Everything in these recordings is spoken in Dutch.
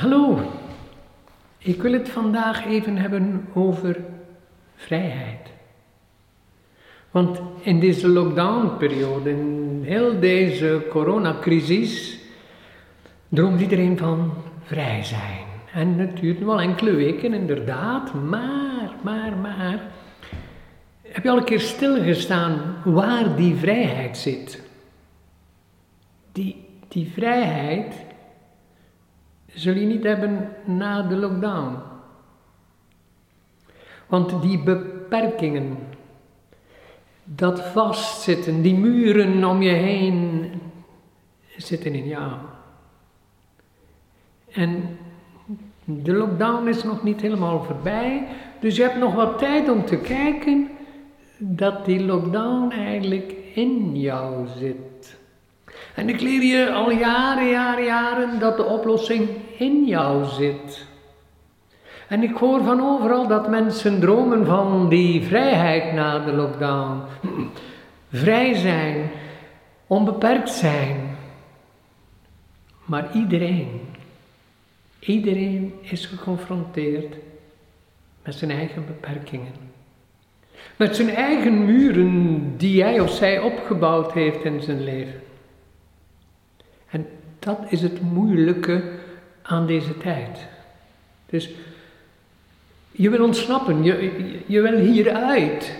Hallo, ik wil het vandaag even hebben over vrijheid. Want in deze lockdownperiode, in heel deze coronacrisis, droomt iedereen van vrij zijn. En het duurt wel enkele weken, inderdaad, maar, maar, maar. Heb je al een keer stilgestaan waar die vrijheid zit? Die, die vrijheid zul je niet hebben na de lockdown. Want die beperkingen, dat vastzitten, die muren om je heen, zitten in jou. En de lockdown is nog niet helemaal voorbij, dus je hebt nog wat tijd om te kijken dat die lockdown eigenlijk in jou zit. En ik leer je al jaren, jaren, jaren dat de oplossing in jou zit. En ik hoor van overal dat mensen dromen van die vrijheid na de lockdown. Vrij zijn, onbeperkt zijn. Maar iedereen, iedereen is geconfronteerd met zijn eigen beperkingen. Met zijn eigen muren die hij of zij opgebouwd heeft in zijn leven. Dat is het moeilijke aan deze tijd. Dus je wil ontsnappen, je, je wil hieruit.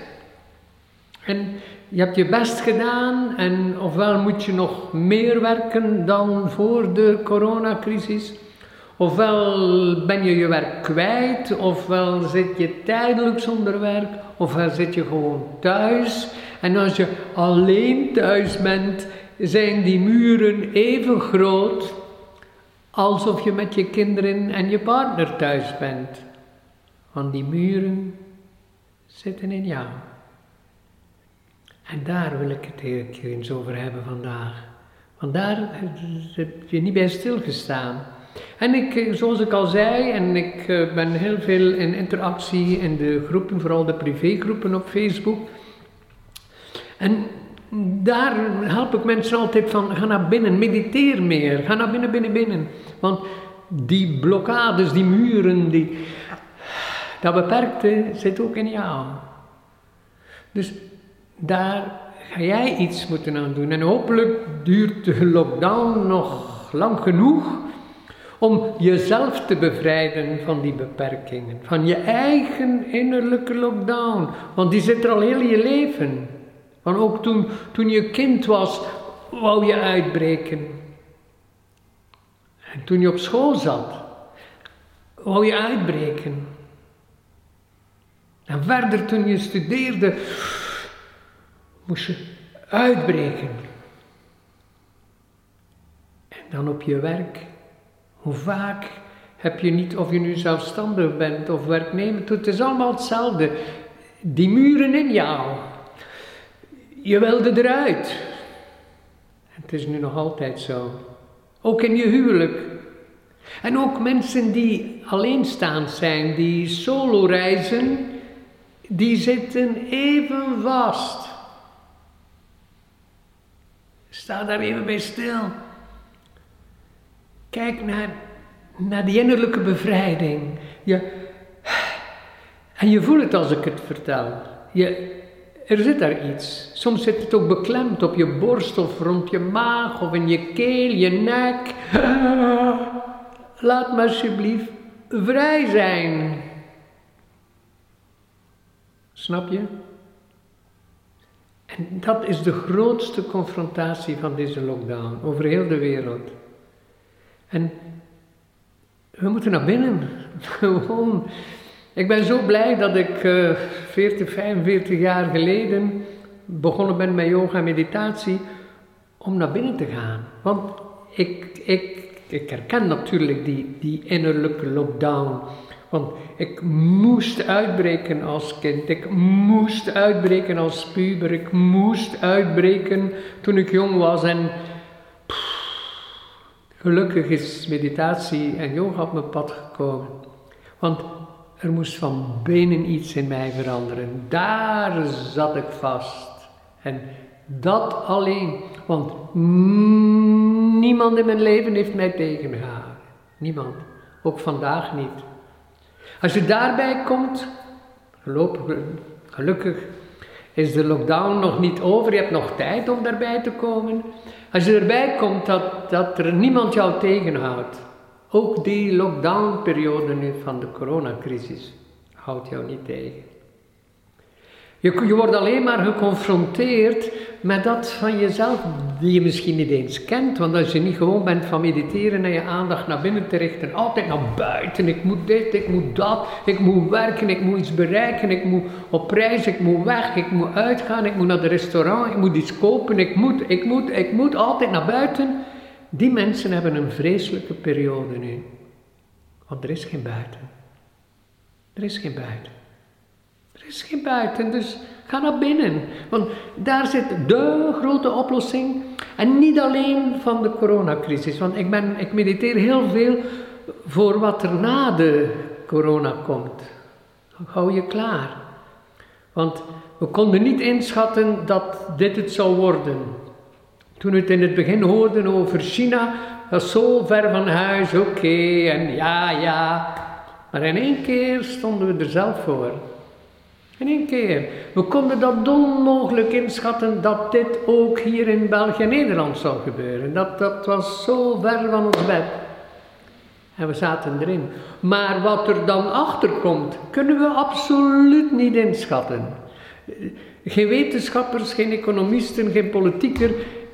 En je hebt je best gedaan en ofwel moet je nog meer werken dan voor de coronacrisis. Ofwel ben je je werk kwijt, ofwel zit je tijdelijk zonder werk, ofwel zit je gewoon thuis. En als je alleen thuis bent, zijn die muren even groot alsof je met je kinderen en je partner thuis bent. Want die muren zitten in jou. En daar wil ik het eens over hebben vandaag. Want daar heb je niet bij stilgestaan. En ik, zoals ik al zei, en ik eh, ben heel veel in interactie in de groepen, vooral de privégroepen op Facebook. En daar help ik mensen altijd van, ga naar binnen, mediteer meer, ga naar binnen, binnen, binnen. Want die blokkades, die muren, die, dat beperkte zit ook in jou. Dus daar ga jij iets moeten aan doen. En hopelijk duurt de lockdown nog lang genoeg om jezelf te bevrijden van die beperkingen. Van je eigen innerlijke lockdown. Want die zit er al heel je leven. Want ook toen, toen je kind was, wou je uitbreken. En toen je op school zat, wou je uitbreken. En verder toen je studeerde, moest je uitbreken. En dan op je werk. Hoe vaak heb je niet, of je nu zelfstandig bent of werknemer, het is allemaal hetzelfde. Die muren in jou. Je wilde eruit. Het is nu nog altijd zo. Ook in je huwelijk. En ook mensen die alleenstaand zijn, die solo reizen, die zitten even vast. Sta daar even bij stil. Kijk naar, naar die innerlijke bevrijding. Je, en je voelt het als ik het vertel. Je, er zit daar iets. Soms zit het ook beklemd op je borst of rond je maag of in je keel, je nek. Laat me alsjeblieft vrij zijn. Snap je? En dat is de grootste confrontatie van deze lockdown over heel de wereld. En we moeten naar binnen. Gewoon. Ik ben zo blij dat ik uh, 40, 45 jaar geleden begonnen ben met yoga en meditatie om naar binnen te gaan. Want ik, ik, ik herken natuurlijk die, die innerlijke lockdown. Want ik moest uitbreken als kind, ik moest uitbreken als puber, ik moest uitbreken toen ik jong was en gelukkig is meditatie en yoga op mijn pad gekomen. Want er moest van binnen iets in mij veranderen. Daar zat ik vast. En dat alleen. Want niemand in mijn leven heeft mij tegengehouden. Niemand. Ook vandaag niet. Als je daarbij komt, gelukkig is de lockdown nog niet over, je hebt nog tijd om daarbij te komen. Als je erbij komt dat, dat er niemand jou tegenhoudt, ook die lockdown-periode nu van de coronacrisis houdt jou niet tegen. Je, je wordt alleen maar geconfronteerd met dat van jezelf die je misschien niet eens kent. Want als je niet gewoon bent van mediteren en je aandacht naar binnen te richten, altijd naar buiten. Ik moet dit, ik moet dat, ik moet werken, ik moet iets bereiken, ik moet op reis, ik moet weg, ik moet uitgaan, ik moet naar de restaurant, ik moet iets kopen, ik moet, ik moet, ik moet altijd naar buiten. Die mensen hebben een vreselijke periode nu. Want er is geen buiten. Er is geen buiten. Er is geen buiten, dus ga naar binnen. Want daar zit de grote oplossing. En niet alleen van de coronacrisis. Want ik, ben, ik mediteer heel veel voor wat er na de corona komt. Hou je klaar. Want we konden niet inschatten dat dit het zou worden. Toen we het in het begin hoorden over China, was zo ver van huis, oké, en ja, ja. Maar in één keer stonden we er zelf voor. In één keer. We konden dat onmogelijk inschatten dat dit ook hier in België en Nederland zou gebeuren. Dat, dat was zo ver van ons bed. En we zaten erin. Maar wat er dan achter komt, kunnen we absoluut niet inschatten. Geen wetenschappers, geen economisten, geen politieker.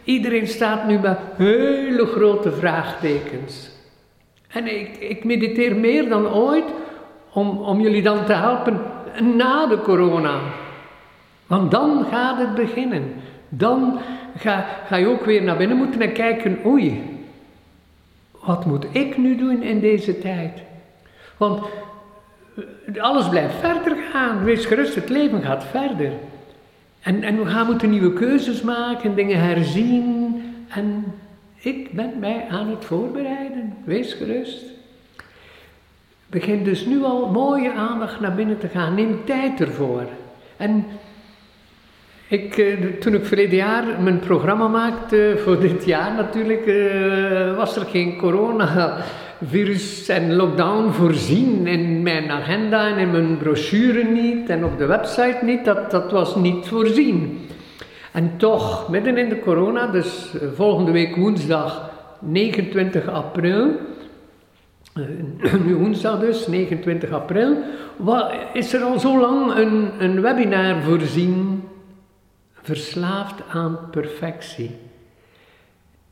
Iedereen staat nu met hele grote vraagtekens. En ik, ik mediteer meer dan ooit om, om jullie dan te helpen na de corona. Want dan gaat het beginnen. Dan ga, ga je ook weer naar binnen moeten en kijken, oei, wat moet ik nu doen in deze tijd? Want alles blijft verder gaan. Wees gerust, het leven gaat verder. En, en we gaan moeten nieuwe keuzes maken, dingen herzien. En ik ben mij aan het voorbereiden. Wees gerust. Begin dus nu al mooie aandacht naar binnen te gaan. Neem tijd ervoor. En ik, eh, toen ik verleden jaar mijn programma maakte, voor dit jaar natuurlijk, eh, was er geen coronavirus en lockdown voorzien in mijn agenda en in mijn brochure niet en op de website niet. Dat, dat was niet voorzien. En toch, midden in de corona, dus eh, volgende week woensdag 29 april, eh, nu woensdag dus, 29 april, is er al zo lang een, een webinar voorzien, Verslaafd aan perfectie.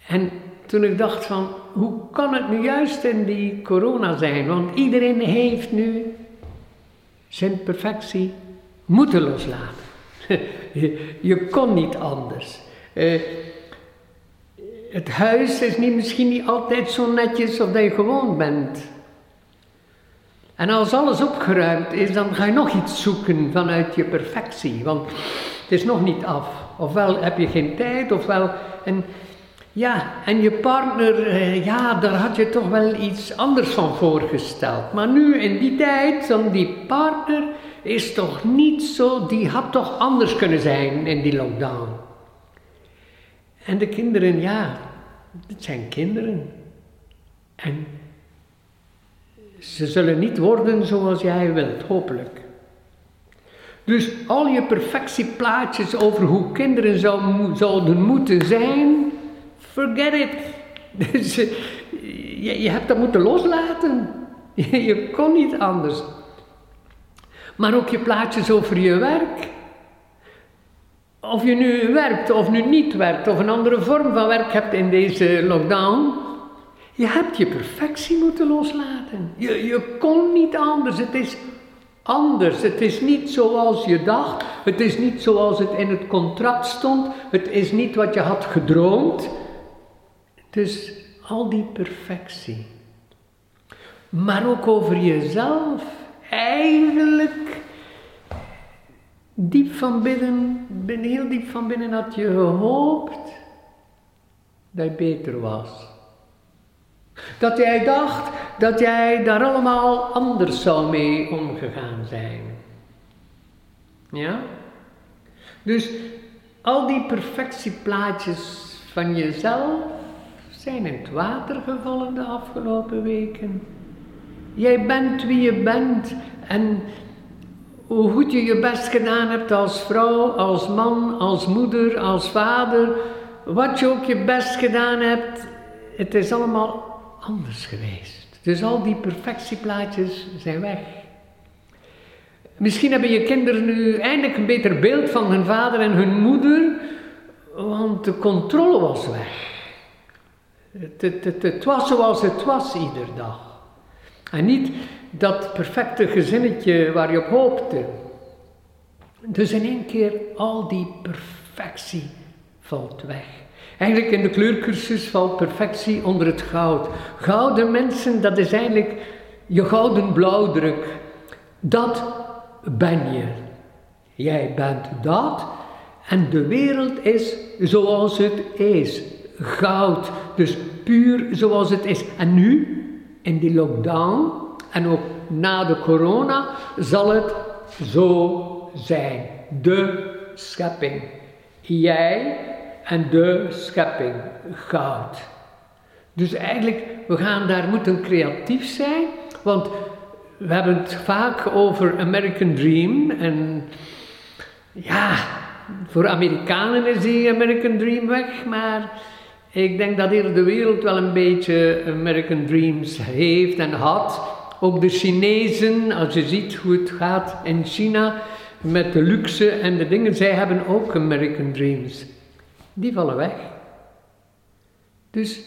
En toen ik dacht van, hoe kan het nu juist in die corona zijn? Want iedereen heeft nu zijn perfectie moeten loslaten. je, kon niet anders. Uh, het huis is niet, misschien niet altijd zo netjes of dat je gewoon bent. En als alles opgeruimd is, dan ga je nog iets zoeken vanuit je perfectie. Want het is nog niet af. Ofwel heb je geen tijd, ofwel. En, ja, en je partner, eh, ja, daar had je toch wel iets anders van voorgesteld. Maar nu in die tijd, dan die partner is toch niet zo, die had toch anders kunnen zijn in die lockdown. En de kinderen, ja, het zijn kinderen. En ze zullen niet worden zoals jij wilt, hopelijk. Dus al je perfectieplaatjes over hoe kinderen zou, zouden moeten zijn, forget it. Dus, je, je hebt dat moeten loslaten. Je kon niet anders. Maar ook je plaatjes over je werk. Of je nu werkt of nu niet werkt, of een andere vorm van werk hebt in deze lockdown. Je hebt je perfectie moeten loslaten. Je, je kon niet anders. Het is anders. Het is niet zoals je dacht. Het is niet zoals het in het contract stond. Het is niet wat je had gedroomd. Dus al die perfectie. Maar ook over jezelf. Eigenlijk diep van binnen, heel diep van binnen had je gehoopt dat je beter was. Dat jij dacht dat jij daar allemaal anders zou mee omgegaan zijn. Ja? Dus al die perfectieplaatjes van jezelf zijn in het water gevallen de afgelopen weken. Jij bent wie je bent en hoe goed je je best gedaan hebt als vrouw, als man, als moeder, als vader, wat je ook je best gedaan hebt, het is allemaal anders geweest. Dus al die perfectieplaatjes zijn weg. Misschien hebben je kinderen nu eindelijk een beter beeld van hun vader en hun moeder, want de controle was weg. Het, het, het, was zoals het was iedere dag. En niet dat perfecte gezinnetje waar je op hoopte. Dus in één keer al die perfectie valt weg. Eigenlijk in de kleurcursus valt perfectie onder het goud. Gouden mensen, dat is eigenlijk je gouden blauwdruk. Dat ben je. Jij bent dat en de wereld is zoals het is. Goud, dus puur zoals het is. En nu, in die lockdown en ook na de corona, zal het zo zijn. De schepping. Jij en de schepping, goud. Dus eigenlijk, we gaan daar moeten creatief zijn, want we hebben het vaak over American Dream en ja, voor Amerikanen is die American Dream weg, maar ik denk dat hier de wereld wel een beetje American Dreams heeft en had. Ook de Chinezen, als je ziet hoe het gaat in China met de luxe en de dingen, zij hebben ook American Dreams. Die vallen weg. Dus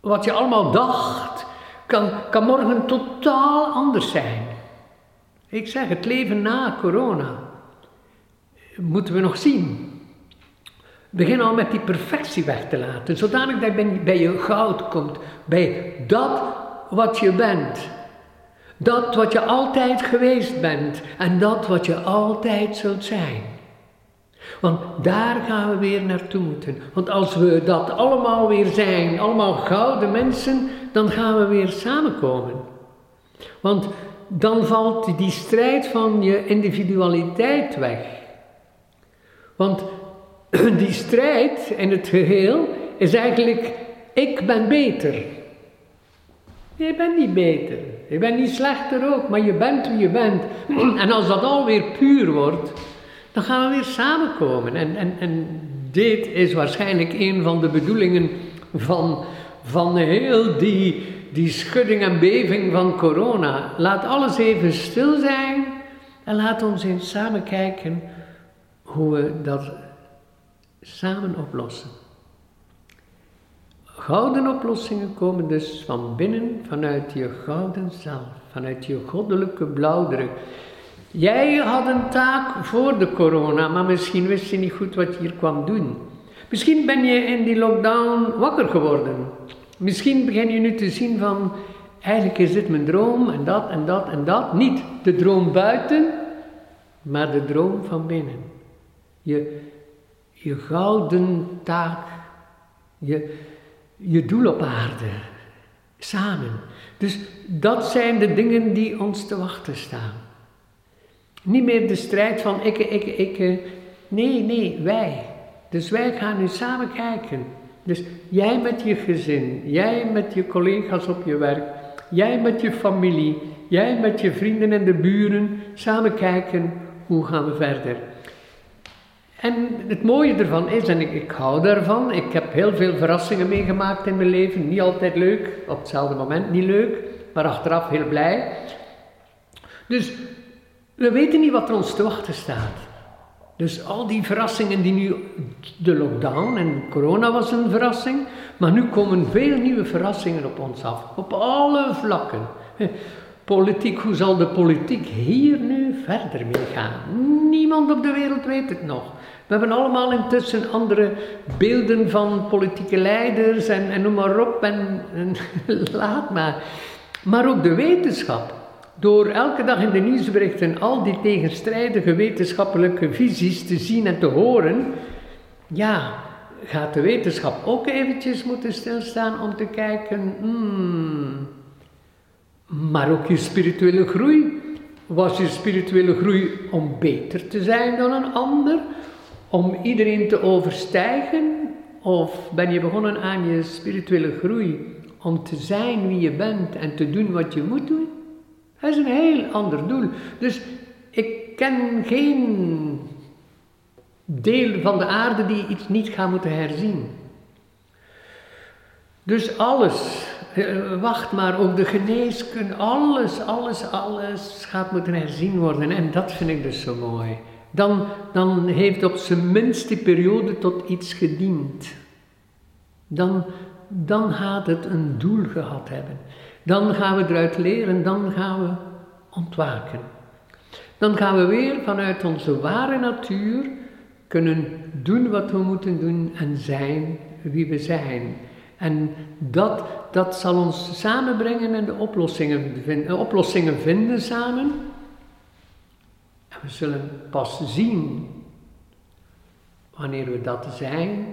wat je allemaal dacht, kan, kan morgen totaal anders zijn. Ik zeg, het leven na corona moeten we nog zien. Begin al met die perfectie weg te laten, zodanig dat je bij je goud komt, bij dat wat je bent. Dat wat je altijd geweest bent en dat wat je altijd zult zijn. Want daar gaan we weer naartoe moeten. Want als we dat allemaal weer zijn, allemaal gouden mensen, dan gaan we weer samenkomen. Want dan valt die strijd van je individualiteit weg. Want die strijd in het geheel is eigenlijk, ik ben beter. Je bent niet beter. Je bent niet slechter ook, maar je bent wie je bent. En als dat alweer puur wordt, dan gaan we weer samenkomen. En, en, en dit is waarschijnlijk een van de bedoelingen van, van heel die, die schudding en beving van corona. Laat alles even stil zijn en laat ons eens samen kijken hoe we dat samen oplossen. Gouden oplossingen komen dus van binnen, vanuit je gouden zelf, vanuit je goddelijke blauwdruk. Jij had een taak voor de corona, maar misschien wist je niet goed wat je hier kwam doen. Misschien ben je in die lockdown wakker geworden. Misschien begin je nu te zien van, eigenlijk is dit mijn droom en dat en dat en dat. Niet de droom buiten, maar de droom van binnen. Je, je gouden taak, je, je doel op aarde, samen. Dus dat zijn de dingen die ons te wachten staan. Niet meer de strijd van ik, ik, ik. Nee, nee, wij. Dus wij gaan nu samen kijken. Dus jij met je gezin, jij met je collega's op je werk, jij met je familie, jij met je vrienden en de buren, samen kijken hoe gaan we verder. En het mooie ervan is, en ik, hou daarvan, ik heb heel veel verrassingen meegemaakt in mijn leven, niet altijd leuk, op hetzelfde moment niet leuk, maar achteraf heel blij. Dus we weten niet wat er ons te wachten staat. Dus al die verrassingen die nu, de lockdown en corona was een verrassing, maar nu komen veel nieuwe verrassingen op ons af, op alle vlakken. Politiek, hoe zal de politiek hier nu verder mee gaan? Niemand op de wereld weet het nog. We hebben allemaal intussen andere beelden van politieke leiders en, en noem maar op en, en laat maar. Maar ook de wetenschap door elke dag in de nieuwsberichten al die tegenstrijdige wetenschappelijke visies te zien en te horen, ja, gaat de wetenschap ook eventjes moeten stilstaan om te kijken, hmm, maar ook je spirituele groei. Was je spirituele groei om beter te zijn dan een ander? Om iedereen te overstijgen? Of ben je begonnen aan je spirituele groei om te zijn wie je bent en te doen wat je moet doen, dat is een heel ander doel. Dus ik ken geen deel van de aarde die iets niet gaat moeten herzien. Dus alles, wacht maar, ook de geneeskunde, alles, alles, alles gaat moeten herzien worden. En dat vind ik dus zo mooi. Dan, dan heeft op zijn minst die periode tot iets gediend. Dan, dan gaat het een doel gehad hebben. Dan gaan we eruit leren, dan gaan we ontwaken. Dan gaan we weer vanuit onze ware natuur kunnen doen wat we moeten doen en zijn wie we zijn. En dat, dat zal ons samenbrengen en de oplossingen, vinden, oplossingen vinden samen. En we zullen pas zien wanneer we dat zijn,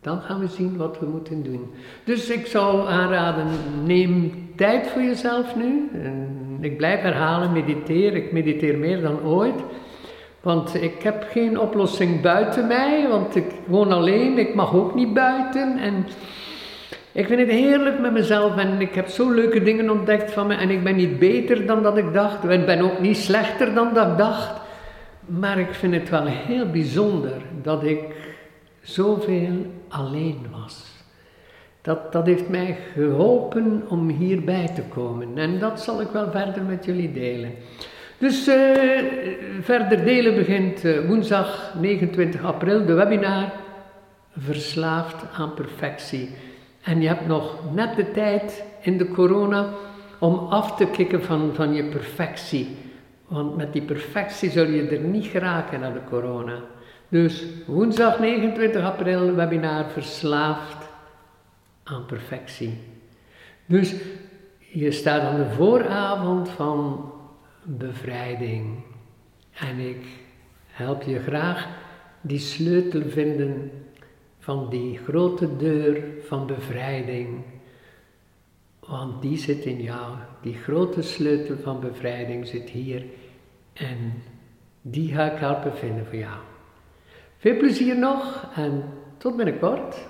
dan gaan we zien wat we moeten doen. Dus ik zou aanraden, neem tijd voor jezelf nu. En ik blijf herhalen, mediteer. Ik mediteer meer dan ooit. Want ik heb geen oplossing buiten mij, want ik woon alleen, ik mag ook niet buiten. En ik vind het heerlijk met mezelf en ik heb zo leuke dingen ontdekt van me. En ik ben niet beter dan dat ik dacht. Ik ben ook niet slechter dan dat ik dacht. Maar ik vind het wel heel bijzonder dat ik zoveel alleen was. Dat, dat heeft mij geholpen om hierbij te komen. En dat zal ik wel verder met jullie delen. Dus uh, verder delen begint uh, woensdag 29 april de webinar Verslaafd aan perfectie. En je hebt nog net de tijd in de corona om af te kicken van, van je perfectie. Want met die perfectie zul je er niet geraken naar de corona. Dus woensdag 29 april webinar Verslaafd aan perfectie. Dus je staat aan de vooravond van bevrijding. En ik help je graag die sleutel vinden van die grote deur van bevrijding. Want die zit in jou. Die grote sleutel van bevrijding zit hier. En die ga ik helpen vinden voor jou. Veel plezier nog en tot binnenkort.